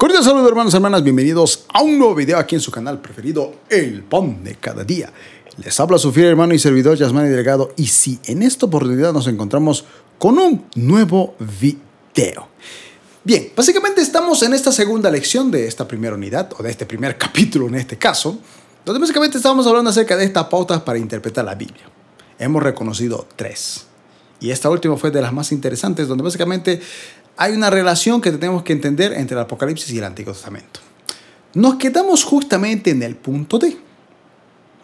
Cordial saludo hermanos y hermanas, bienvenidos a un nuevo video aquí en su canal preferido, El Pan de Cada Día. Les habla su fiel hermano y servidor Yasmani Delgado y si en esta oportunidad nos encontramos con un nuevo video. Bien, básicamente estamos en esta segunda lección de esta primera unidad, o de este primer capítulo en este caso, donde básicamente estamos hablando acerca de estas pautas para interpretar la Biblia. Hemos reconocido tres. Y esta última fue de las más interesantes, donde básicamente hay una relación que tenemos que entender entre el Apocalipsis y el Antiguo Testamento. Nos quedamos justamente en el punto D,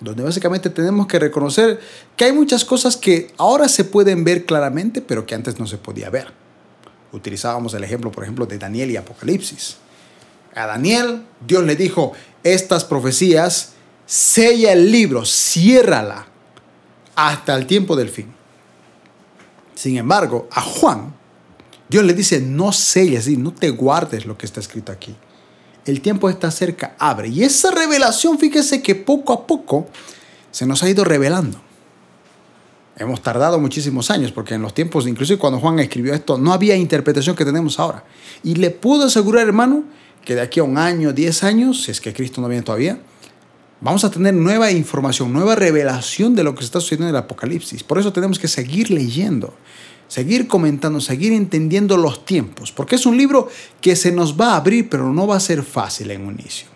donde básicamente tenemos que reconocer que hay muchas cosas que ahora se pueden ver claramente, pero que antes no se podía ver. Utilizábamos el ejemplo, por ejemplo, de Daniel y Apocalipsis. A Daniel, Dios le dijo, estas profecías, sella el libro, ciérrala hasta el tiempo del fin. Sin embargo, a Juan, Dios le dice, no selles, no te guardes lo que está escrito aquí. El tiempo está cerca, abre. Y esa revelación, fíjese que poco a poco se nos ha ido revelando. Hemos tardado muchísimos años, porque en los tiempos, inclusive cuando Juan escribió esto, no había interpretación que tenemos ahora. Y le puedo asegurar, hermano, que de aquí a un año, diez años, si es que Cristo no viene todavía, vamos a tener nueva información, nueva revelación de lo que está sucediendo en el Apocalipsis. Por eso tenemos que seguir leyendo seguir comentando, seguir entendiendo los tiempos, porque es un libro que se nos va a abrir, pero no va a ser fácil en un inicio.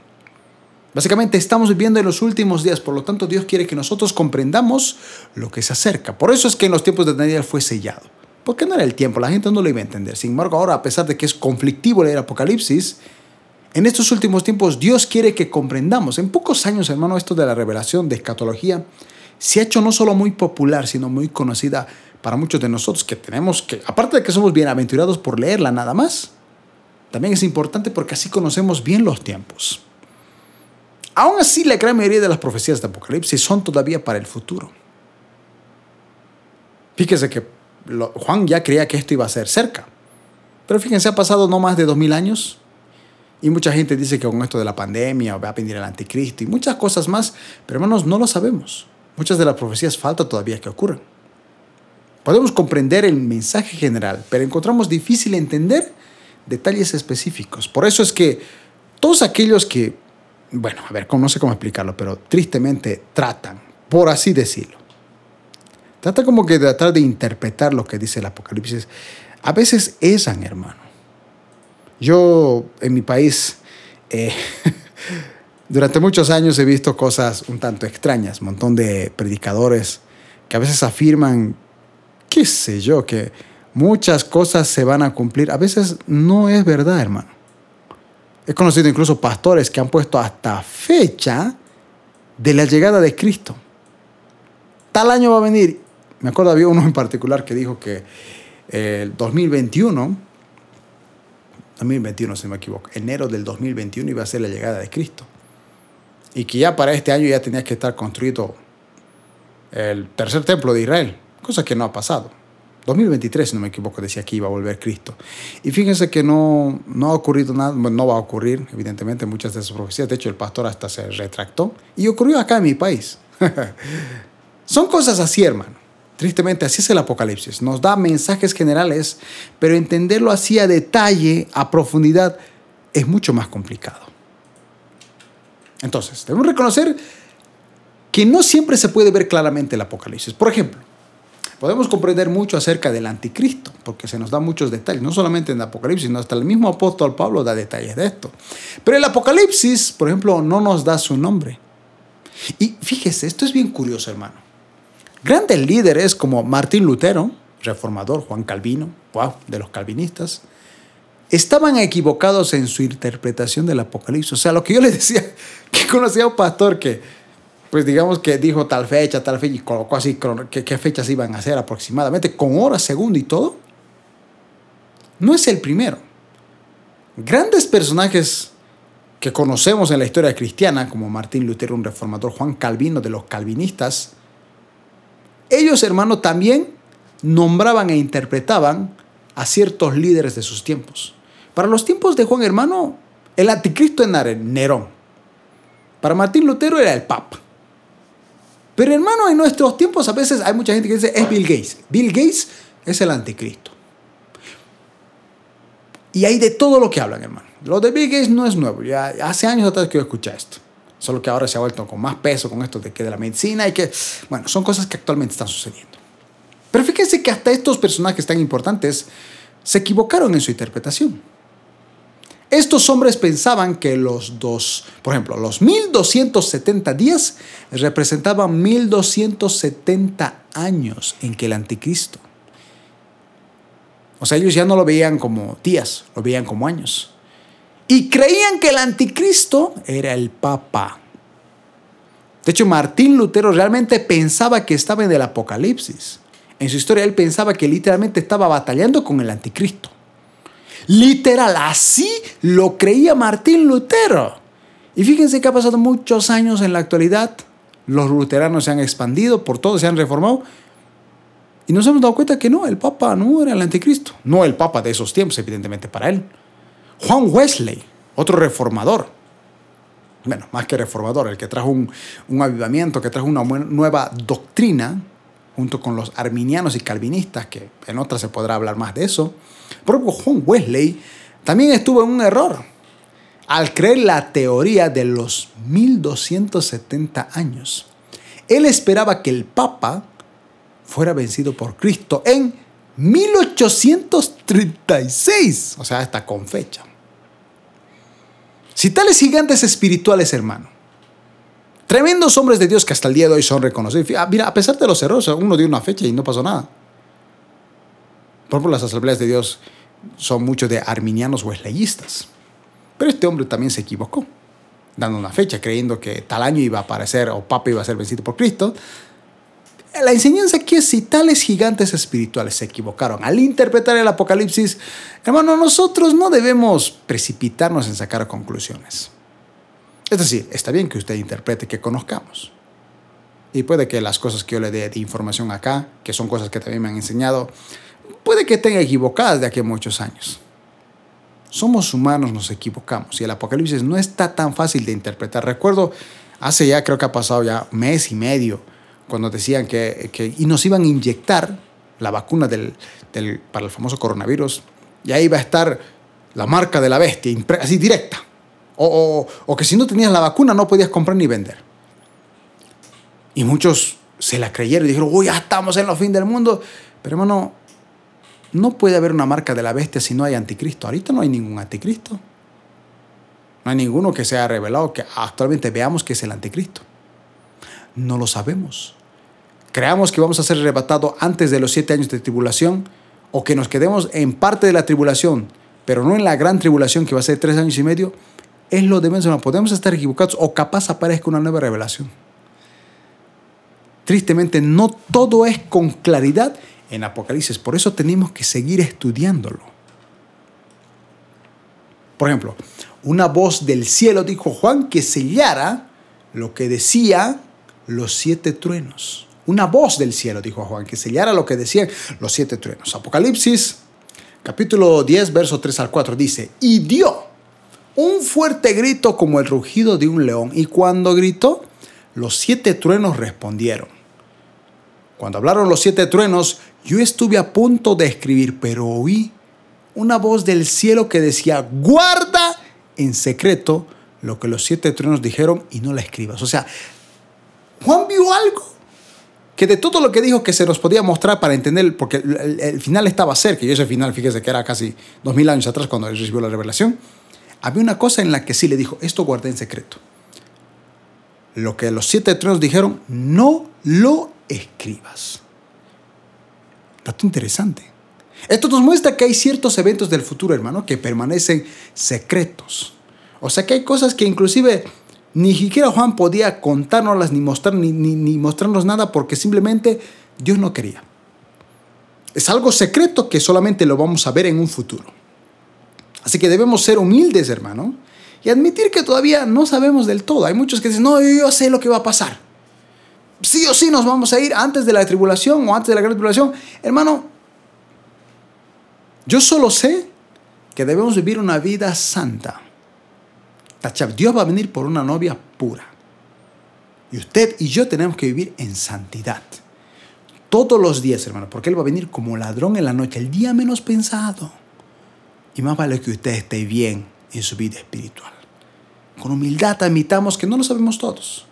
Básicamente estamos viviendo en los últimos días, por lo tanto Dios quiere que nosotros comprendamos lo que se acerca. Por eso es que en los tiempos de Daniel fue sellado. Porque no era el tiempo, la gente no lo iba a entender. Sin embargo, ahora, a pesar de que es conflictivo leer Apocalipsis, en estos últimos tiempos Dios quiere que comprendamos. En pocos años, hermano, esto de la revelación, de escatología, se ha hecho no solo muy popular, sino muy conocida para muchos de nosotros que tenemos que, aparte de que somos bienaventurados por leerla nada más, también es importante porque así conocemos bien los tiempos. Aún así, la gran mayoría de las profecías de Apocalipsis son todavía para el futuro. Fíjese que Juan ya creía que esto iba a ser cerca. Pero fíjense, ha pasado no más de dos mil años y mucha gente dice que con esto de la pandemia va a venir el anticristo y muchas cosas más, pero hermanos, no lo sabemos. Muchas de las profecías falta todavía que ocurran. Podemos comprender el mensaje general, pero encontramos difícil entender detalles específicos. Por eso es que todos aquellos que, bueno, a ver, no sé cómo explicarlo, pero tristemente tratan, por así decirlo, trata como que de tratar de interpretar lo que dice el Apocalipsis, a veces esan, hermano. Yo en mi país, eh, durante muchos años he visto cosas un tanto extrañas, un montón de predicadores que a veces afirman qué sé yo, que muchas cosas se van a cumplir. A veces no es verdad, hermano. He conocido incluso pastores que han puesto hasta fecha de la llegada de Cristo. Tal año va a venir. Me acuerdo, había uno en particular que dijo que el 2021, 2021 si me equivoco, enero del 2021 iba a ser la llegada de Cristo. Y que ya para este año ya tenía que estar construido el tercer templo de Israel cosa que no ha pasado. 2023, si no me equivoco, decía que iba a volver Cristo. Y fíjense que no, no ha ocurrido nada, no va a ocurrir, evidentemente, muchas de esas profecías. De hecho, el pastor hasta se retractó y ocurrió acá en mi país. Son cosas así, hermano. Tristemente, así es el Apocalipsis. Nos da mensajes generales, pero entenderlo así a detalle, a profundidad, es mucho más complicado. Entonces, debemos reconocer que no siempre se puede ver claramente el Apocalipsis. Por ejemplo, podemos comprender mucho acerca del anticristo, porque se nos da muchos detalles, no solamente en el Apocalipsis, sino hasta el mismo apóstol Pablo da detalles de esto. Pero el Apocalipsis, por ejemplo, no nos da su nombre. Y fíjese, esto es bien curioso, hermano. Grandes líderes como Martín Lutero, reformador, Juan Calvino, wow, de los calvinistas, estaban equivocados en su interpretación del Apocalipsis. O sea, lo que yo les decía, que conocía a un pastor que pues digamos que dijo tal fecha, tal fecha, y colocó así qué, qué fechas iban a ser aproximadamente, con horas, segundo y todo, no es el primero. Grandes personajes que conocemos en la historia cristiana, como Martín Lutero, un reformador, Juan Calvino de los calvinistas, ellos, hermano, también nombraban e interpretaban a ciertos líderes de sus tiempos. Para los tiempos de Juan, hermano, el anticristo era Nerón. Para Martín Lutero era el Papa. Pero hermano, en nuestros tiempos a veces hay mucha gente que dice es Bill Gates. Bill Gates es el anticristo. Y hay de todo lo que hablan, hermano. Lo de Bill Gates no es nuevo. Ya hace años atrás que yo escuché esto. Solo que ahora se ha vuelto con más peso con esto de que de la medicina y que, bueno, son cosas que actualmente están sucediendo. Pero fíjense que hasta estos personajes tan importantes se equivocaron en su interpretación. Estos hombres pensaban que los dos, por ejemplo, los 1270 días representaban 1270 años en que el anticristo. O sea, ellos ya no lo veían como días, lo veían como años. Y creían que el anticristo era el papa. De hecho, Martín Lutero realmente pensaba que estaba en el apocalipsis. En su historia él pensaba que literalmente estaba batallando con el anticristo. Literal, así lo creía Martín Lutero. Y fíjense que ha pasado muchos años en la actualidad. Los luteranos se han expandido, por todo se han reformado. Y nos hemos dado cuenta que no, el Papa no era el anticristo. No el Papa de esos tiempos, evidentemente, para él. Juan Wesley, otro reformador. Bueno, más que reformador, el que trajo un, un avivamiento, que trajo una nueva doctrina, junto con los arminianos y calvinistas, que en otras se podrá hablar más de eso propio Juan Wesley también estuvo en un error al creer la teoría de los 1270 años. Él esperaba que el Papa fuera vencido por Cristo en 1836, o sea, hasta con fecha. Si tales gigantes espirituales, hermano, tremendos hombres de Dios que hasta el día de hoy son reconocidos, ah, mira, a pesar de los errores, uno dio una fecha y no pasó nada. Por ejemplo, las asambleas de Dios son muchos de arminianos o esleyistas. Pero este hombre también se equivocó, dando una fecha, creyendo que tal año iba a aparecer o Papa iba a ser vencido por Cristo. La enseñanza aquí es si tales gigantes espirituales se equivocaron al interpretar el Apocalipsis, hermano, nosotros no debemos precipitarnos en sacar conclusiones. Es decir, está bien que usted interprete, que conozcamos. Y puede que las cosas que yo le dé de información acá, que son cosas que también me han enseñado, puede que estén equivocadas de aquí a muchos años. Somos humanos, nos equivocamos y el Apocalipsis no está tan fácil de interpretar. Recuerdo, hace ya creo que ha pasado ya mes y medio, cuando decían que, y nos iban a inyectar la vacuna del, para el famoso coronavirus, y ahí iba a estar la marca de la bestia, así directa. O, que si no tenías la vacuna no podías comprar ni vender. Y muchos se la creyeron y dijeron, uy, ya estamos en los fin del mundo. Pero hermano, no puede haber una marca de la bestia si no hay anticristo. Ahorita no hay ningún anticristo. No hay ninguno que sea revelado que actualmente veamos que es el anticristo. No lo sabemos. Creamos que vamos a ser arrebatados antes de los siete años de tribulación o que nos quedemos en parte de la tribulación, pero no en la gran tribulación que va a ser tres años y medio. Es lo de menos. Podemos estar equivocados o capaz aparezca una nueva revelación. Tristemente, no todo es con claridad en Apocalipsis. Por eso tenemos que seguir estudiándolo. Por ejemplo, una voz del cielo dijo Juan que sellara lo que decía los siete truenos. Una voz del cielo, dijo Juan, que sellara lo que decían los siete truenos. Apocalipsis, capítulo 10, verso 3 al 4, dice, y dio un fuerte grito como el rugido de un león, y cuando gritó, los siete truenos respondieron. Cuando hablaron los siete truenos, yo estuve a punto de escribir, pero oí una voz del cielo que decía, guarda en secreto lo que los siete truenos dijeron y no la escribas. O sea, Juan vio algo que de todo lo que dijo que se nos podía mostrar para entender, porque el, final estaba cerca, y ese final, fíjese que era casi dos mil años atrás cuando él recibió la revelación, había una cosa en la que sí le dijo, esto guardé en secreto. Lo que los siete truenos dijeron, no lo escribas. Dato interesante. Esto nos muestra que hay ciertos eventos del futuro, hermano, que permanecen secretos. O sea que hay cosas que inclusive ni siquiera Juan podía contárnoslas ni, mostrar, ni, ni, mostrarnos nada porque simplemente Dios no quería. Es algo secreto que solamente lo vamos a ver en un futuro. Así que debemos ser humildes, hermano, y admitir que todavía no sabemos del todo. Hay muchos que dicen, no, yo sé lo que va a pasar sí o sí nos vamos a ir antes de la tribulación o antes de la gran tribulación. Hermano, yo solo sé que debemos vivir una vida santa. Dios va a venir por una novia pura. Y usted y yo tenemos que vivir en santidad. Todos los días, hermano, porque Él va a venir como ladrón en la noche, el día menos pensado. Y más vale que usted esté bien en su vida espiritual. Con humildad admitamos que no lo sabemos todos.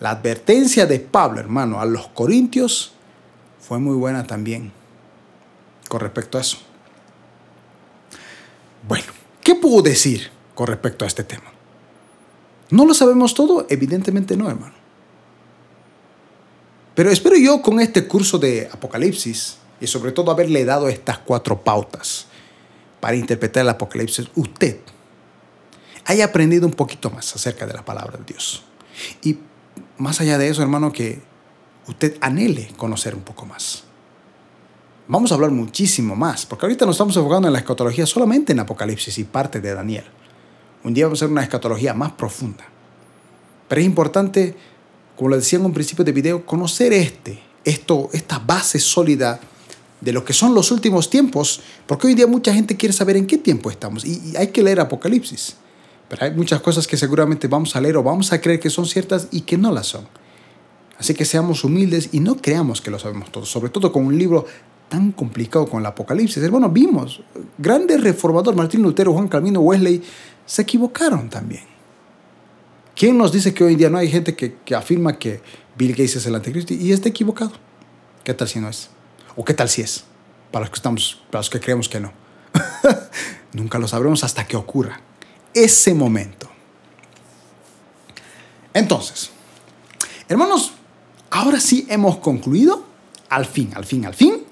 La advertencia de Pablo, hermano, a los corintios fue muy buena también con respecto a eso. Bueno, ¿qué puedo decir con respecto a este tema? ¿No lo sabemos todo? Evidentemente no, hermano. Pero espero yo con este curso de Apocalipsis y sobre todo haberle dado estas cuatro pautas para interpretar el Apocalipsis, usted haya aprendido un poquito más acerca de la palabra de Dios. Y más allá de eso, hermano, que usted anhele conocer un poco más. Vamos a hablar muchísimo más, porque ahorita nos estamos enfocando en la escatología solamente en Apocalipsis y parte de Daniel. Un día vamos a hacer una escatología más profunda. Pero es importante, como lo decía en un principio de video, conocer este, esto, esta base sólida de lo que son los últimos tiempos, porque hoy día mucha gente quiere saber en qué tiempo estamos y, hay que leer Apocalipsis. Pero hay muchas cosas que seguramente vamos a leer o vamos a creer que son ciertas y que no las son. Así que seamos humildes y no creamos que lo sabemos todo, sobre todo con un libro tan complicado como el Apocalipsis. Bueno, vimos, grandes reformadores, Martín Lutero, Juan Calvino, Wesley, se equivocaron también. ¿Quién nos dice que hoy en día no hay gente que, que afirma que Bill Gates es el anticristo y está equivocado? ¿Qué tal si no es? ¿O qué tal si es? Para los que, estamos, para los que creemos que no. Nunca lo sabremos hasta que ocurra ese momento. Entonces, hermanos, ahora sí hemos concluido, al fin, al fin, al fin,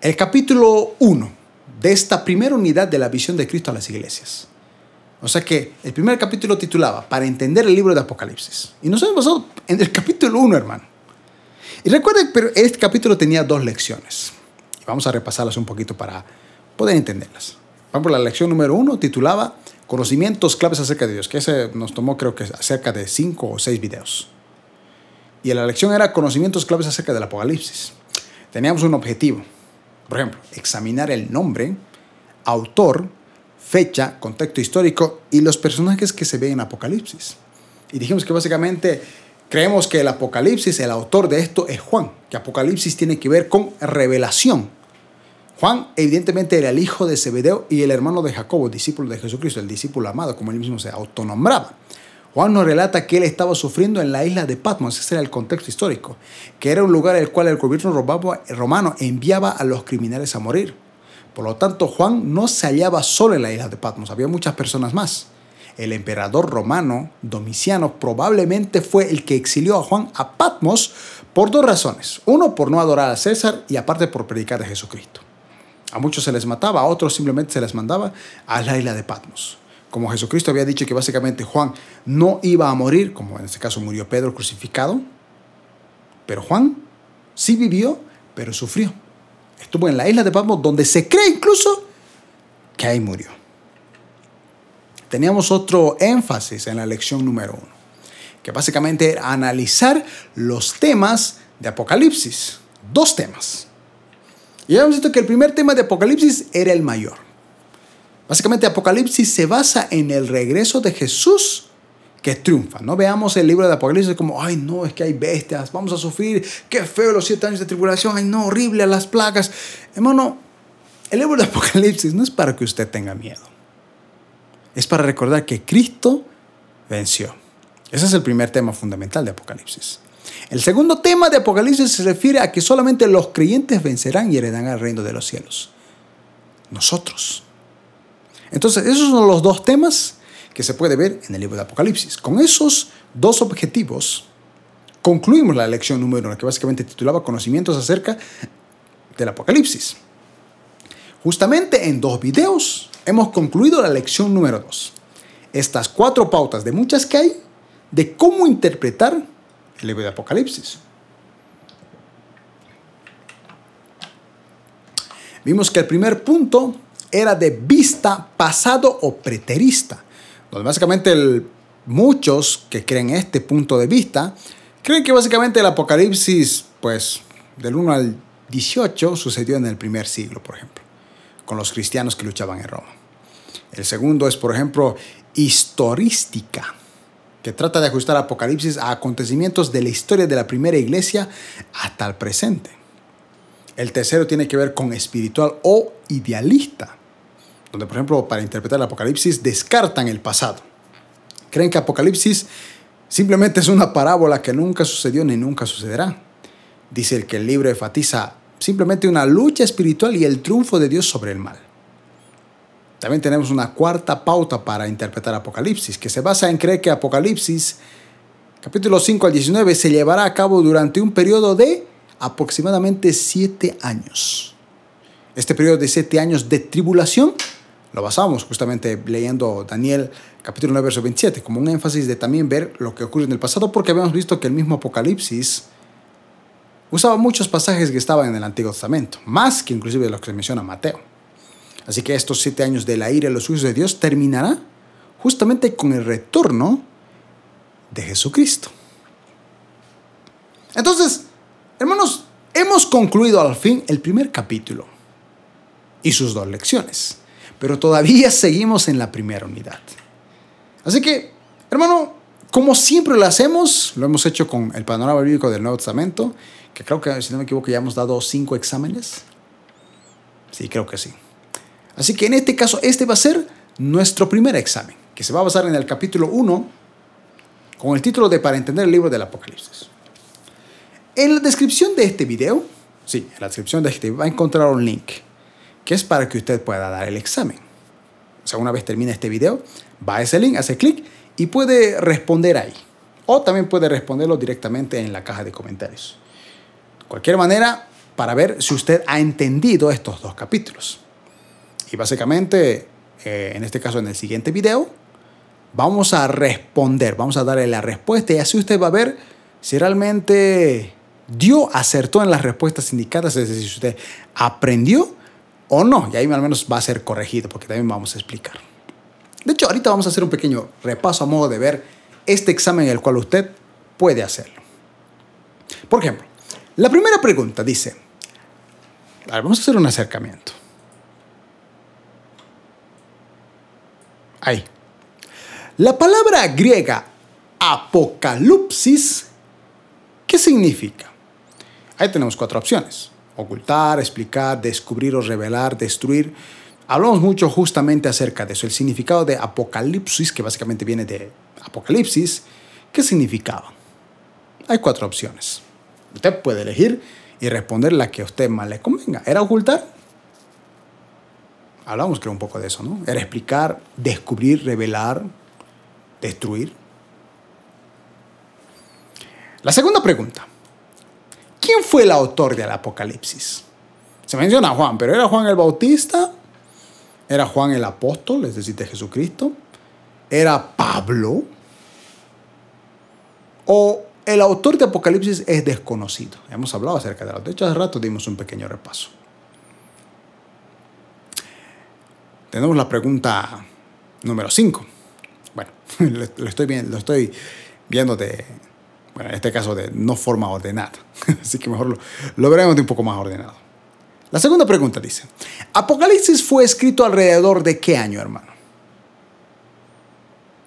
el capítulo 1 de esta primera unidad de la visión de Cristo a las iglesias. O sea que el primer capítulo titulaba Para entender el libro de Apocalipsis. Y nos hemos basado en el capítulo 1, hermano. Y recuerden, pero este capítulo tenía dos lecciones. Vamos a repasarlas un poquito para poder entenderlas. Vamos por la lección número uno, titulaba Conocimientos claves acerca de Dios, que ese nos tomó creo que cerca de cinco o seis videos. Y la lección era Conocimientos claves acerca del Apocalipsis. Teníamos un objetivo. Por ejemplo, examinar el nombre, autor, fecha, contexto histórico y los personajes que se ven en Apocalipsis. Y dijimos que básicamente Creemos que el Apocalipsis, el autor de esto es Juan, que Apocalipsis tiene que ver con revelación. Juan evidentemente era el hijo de Zebedeo y el hermano de Jacobo, discípulo de Jesucristo, el discípulo amado, como él mismo se autonombraba. Juan nos relata que él estaba sufriendo en la isla de Patmos, ese era el contexto histórico, que era un lugar al cual el gobierno romano enviaba a los criminales a morir. Por lo tanto, Juan no se hallaba solo en la isla de Patmos, había muchas personas más el emperador romano Domiciano probablemente fue el que exilió a Juan a Patmos por dos razones. Uno, por no adorar a César y aparte por predicar de Jesucristo. A muchos se les mataba, a otros simplemente se les mandaba a la isla de Patmos. Como Jesucristo había dicho que básicamente Juan no iba a morir, como en este caso murió Pedro crucificado, pero Juan sí vivió, pero sufrió. Estuvo en la isla de Patmos donde se cree incluso que ahí murió teníamos otro énfasis en la lección número uno, que básicamente era analizar los temas de Apocalipsis. Dos temas. Y habíamos visto que el primer tema de Apocalipsis era el mayor. Básicamente Apocalipsis se basa en el regreso de Jesús que triunfa. No veamos el libro de Apocalipsis como, ay no, es que hay bestias, vamos a sufrir, qué feo los siete años de tribulación, ay no, horrible las plagas. Hermano, el libro de Apocalipsis no es para que usted tenga miedo es para recordar que Cristo venció. Ese es el primer tema fundamental de Apocalipsis. El segundo tema de Apocalipsis se refiere a que solamente los creyentes vencerán y heredarán el reino de los cielos. Nosotros. Entonces, esos son los dos temas que se puede ver en el libro de Apocalipsis. Con esos dos objetivos, concluimos la lección número uno, que básicamente titulaba Conocimientos acerca del Apocalipsis. Justamente en dos videos hemos concluido la lección número 2. Estas cuatro pautas de muchas que hay de cómo interpretar el libro de Apocalipsis. Vimos que el primer punto era de vista pasado o preterista, donde básicamente muchos que creen este punto de vista creen que básicamente el Apocalipsis, pues del 1 al 18 sucedió en el primer siglo, por ejemplo con los cristianos que luchaban en Roma. El segundo es, por ejemplo, historistica, que trata de ajustar Apocalipsis a acontecimientos de la historia de la primera iglesia hasta el presente. El tercero tiene que ver con espiritual o idealista, donde por ejemplo para interpretar Apocalipsis descartan el pasado. Creen que Apocalipsis simplemente es una parábola que nunca sucedió ni nunca sucederá. Dice el que el libro enfatiza simplemente una lucha espiritual y el triunfo de Dios sobre el mal. También tenemos una cuarta pauta para interpretar Apocalipsis, que se basa en creer que Apocalipsis, capítulo 5 al 19, se llevará a cabo durante un periodo de aproximadamente siete años. Este periodo de siete años de tribulación lo basamos justamente leyendo Daniel capítulo 9, verso 27, como un énfasis de también ver lo que ocurre en el pasado, porque habíamos visto que el mismo Apocalipsis usaba muchos pasajes que estaban en el Antiguo Testamento, más que inclusive lo que menciona Mateo. Así que estos siete años de la ira y los juicios de Dios terminará justamente con el retorno de Jesucristo. Entonces, hermanos, hemos concluido al fin el primer capítulo y sus dos lecciones, pero todavía seguimos en la primera unidad. Así que, hermano, como siempre lo hacemos, lo hemos hecho con el panorama bíblico del Nuevo Testamento, que creo que, si no me equivoco, ya hemos dado cinco exámenes. Sí, creo que sí. Así que en este caso, este va a ser nuestro primer examen, que se va a basar en el capítulo 1, con el título de Para entender el libro del Apocalipsis. En la descripción de este video, sí, en la descripción de este va a encontrar un link, que es para que usted pueda dar el examen. O sea, una vez termine este video, va a ese link, hace clic y puede responder ahí. O también puede responderlo directamente en la caja de comentarios. Cualquier manera, para ver si usted ha entendido estos dos capítulos. Y básicamente, eh, en este caso en el siguiente video, vamos a responder, vamos a darle la respuesta y así usted va a ver si realmente dio, acertó en las respuestas indicadas, es decir, si usted aprendió o no. Y ahí al menos va a ser corregido porque también vamos a explicar. De hecho, ahorita vamos a hacer un pequeño repaso a modo de ver este examen en el cual usted puede hacerlo. Por ejemplo, la primera pregunta dice, vamos a hacer un acercamiento. Ahí. La palabra griega apocalipsis, ¿qué significa? Ahí tenemos cuatro opciones. Ocultar, explicar, descubrir o revelar, destruir. Hablamos mucho justamente acerca de eso. El significado de apocalipsis, que básicamente viene de apocalipsis, ¿qué significaba? Hay cuatro opciones. Usted puede elegir y responder la que a usted más le convenga. ¿Era ocultar? hablamos creo un poco de eso, ¿no? Era explicar, descubrir, revelar, destruir. La segunda pregunta. ¿Quién fue el autor del Apocalipsis? Se menciona Juan, pero ¿era Juan el Bautista? ¿Era Juan el apóstol, es decir, de Jesucristo? ¿Era Pablo? ¿O el autor de Apocalipsis es desconocido? Hemos hablado acerca de eso. De hecho, hace rato dimos un pequeño repaso. Tenemos la pregunta número 5. Bueno, lo estoy, viendo, lo estoy viendo de, bueno, en este caso de no forma ordenada. Así que mejor lo, lo veremos de un poco más ordenado. La segunda pregunta dice, ¿Apocalipsis fue escrito alrededor de qué año, hermano?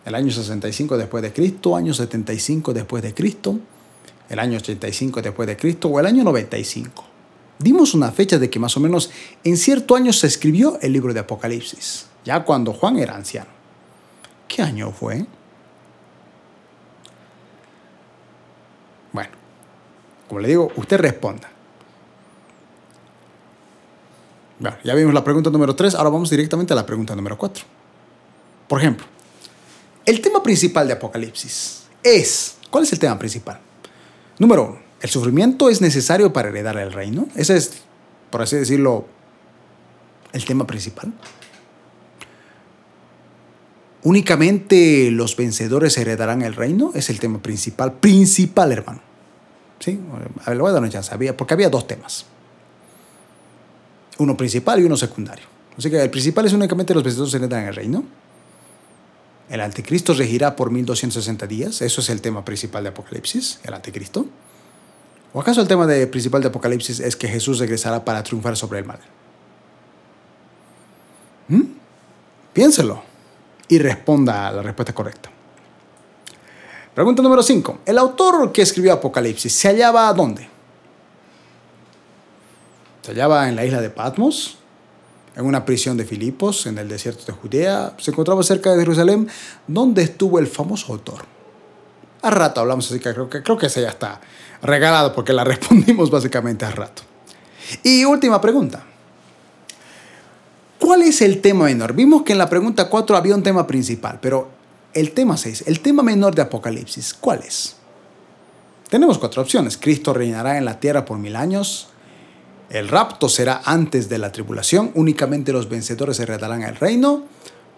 El año 65 después de Cristo, año 75 después de Cristo, el año 85 después de Cristo o el año 95 dimos una fecha de que más o menos en cierto año se escribió el libro de Apocalipsis, ya cuando Juan era anciano. ¿Qué año fue? Bueno, como le digo, usted responda. Bueno, ya vimos la pregunta número 3, ahora vamos directamente a la pregunta número 4. Por ejemplo, principal de Apocalipsis es, ¿cuál es el tema principal? Número 1, ¿El sufrimiento es necesario para heredar el reino? Ese es, por así decirlo, el tema principal. ¿Únicamente los vencedores heredarán el reino? Es el tema principal, principal, hermano. ¿Sí? A ver, le voy a dar una chance, porque había dos temas. Uno principal y uno secundario. Así que el principal es únicamente los vencedores heredarán el reino. El anticristo regirá por 1260 días. Eso es el tema principal de Apocalipsis, el anticristo. ¿O acaso el tema principal de Apocalipsis es que Jesús regresará para triunfar sobre el mal? ¿Mm? Piénselo y responda a la respuesta correcta. Pregunta número 5. ¿El autor que escribió Apocalipsis se hallaba dónde? ¿Se hallaba en la isla de Patmos? En una prisión de Filipos, en el desierto de Judea. Se encontraba cerca de Jerusalén, donde estuvo el famoso autor. A rato hablamos, así que creo que, creo que ese ya está regalado porque la respondimos básicamente a rato. Y última pregunta. ¿Cuál es el tema menor? Vimos que en la pregunta 4 había un tema principal, pero el tema 6, el tema menor de Apocalipsis, ¿cuál es? Tenemos cuatro opciones. Cristo reinará en la tierra por mil años. El rapto será antes de la tribulación. Únicamente los vencedores heredarán el reino.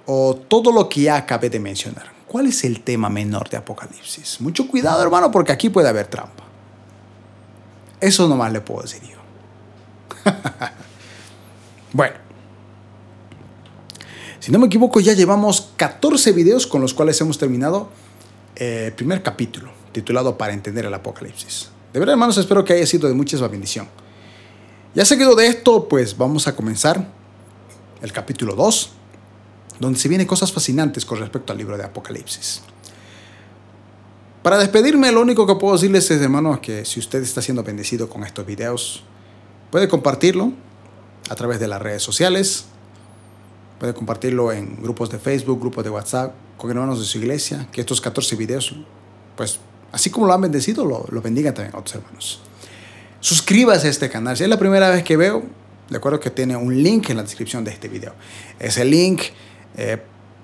O todo lo que ya acabé de mencionar. ¿Cuál es el tema menor de Apocalipsis? Mucho cuidado, hermano, porque aquí puede haber trampa. Eso nomás le puedo decir yo. bueno. Si no me equivoco, ya llevamos 14 videos con los cuales hemos terminado eh, el primer capítulo titulado Para entender el Apocalipsis. De verdad, hermanos, espero que haya sido de mucha bendición. Ya seguido de esto, pues vamos a comenzar el capítulo 2, donde se vienen cosas fascinantes con respecto al libro de Apocalipsis. Para despedirme, lo único que puedo decirles es, hermano, que si usted está siendo bendecido con estos videos, puede compartirlo a través de las redes sociales, puede compartirlo en grupos de Facebook, grupos de WhatsApp, con hermanos de su iglesia, que estos 14 videos, pues Así como lo han bendecido, lo, lo bendigan también a otros hermanos. Suscríbase a este canal. Si es la primera vez que veo, de acuerdo que tiene un link en la descripción de este video. Ese link, eh,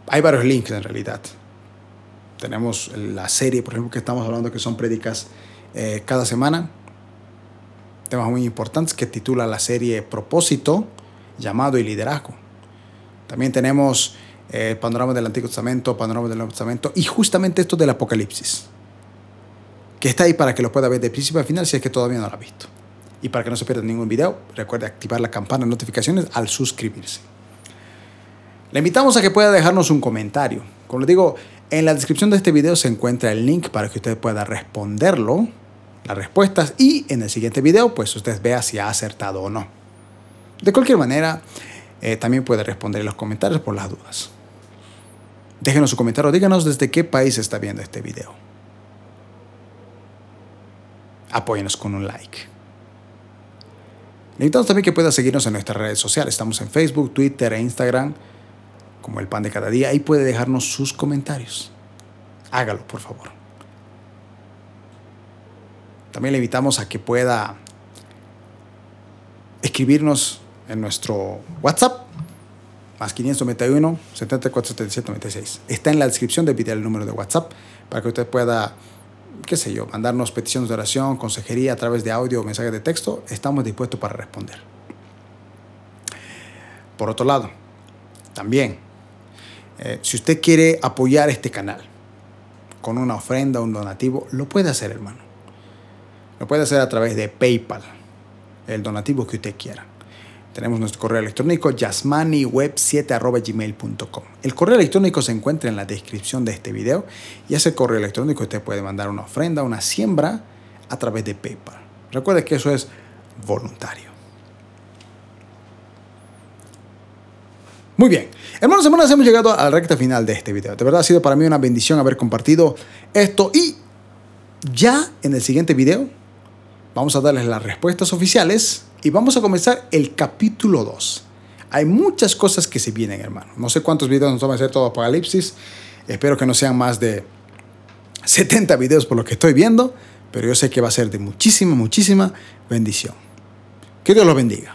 hay varios links en realidad. Tenemos la serie, por ejemplo, que estamos hablando, que son prédicas eh, cada semana. Temas muy importantes que titula la serie Propósito, llamado y liderazgo. También tenemos eh, panorama del Antiguo Testamento, panorama del Nuevo Testamento y justamente esto del Apocalipsis que está ahí para que lo pueda ver de principio a final si es que todavía no lo ha visto. Y para que no se pierda ningún video, recuerde activar la campana de notificaciones al suscribirse. Le invitamos a que pueda dejarnos un comentario. Como les digo, en la descripción de este video se encuentra el link para que usted pueda responderlo, las respuestas, y en el siguiente video, pues usted vea si ha acertado o no. De cualquier manera, eh, también puede responder en los comentarios por las dudas. Déjenos su comentario, díganos desde qué país está viendo este video apóyenos con un like. Le invitamos también que pueda seguirnos en nuestras redes sociales. Estamos en Facebook, Twitter e Instagram como el pan de cada día. Ahí puede dejarnos sus comentarios. Hágalo, por favor. También le invitamos a que pueda escribirnos en nuestro WhatsApp, más 591 74 77 96. Está en la descripción del video el número de WhatsApp para que usted pueda qué sé yo, mandarnos peticiones de oración, consejería a través de audio o mensajes de texto, estamos dispuestos para responder. Por otro lado, también, eh, si usted quiere apoyar este canal con una ofrenda, un donativo, lo puede hacer, hermano. Lo puede hacer a través de PayPal, el donativo que usted quiera. Tenemos nuestro correo electrónico yasmaniweb7.gmail.com. El correo electrónico se encuentra en la descripción de este video y ese correo electrónico usted puede mandar una ofrenda, una siembra a través de PayPal. Recuerde que eso es voluntario. Muy bien, hermanos y hermanas, hemos llegado a la recta final de este video. De verdad ha sido para mí una bendición haber compartido esto y ya en el siguiente video vamos a darles las respuestas oficiales y vamos a comenzar el capítulo 2. Hay muchas cosas que se vienen, hermano. No sé cuántos videos nos vamos a hacer todo Apocalipsis. Espero que no sean más de 70 videos por lo que estoy viendo, pero yo sé que va a ser de muchísima, muchísima bendición. Que Dios los bendiga.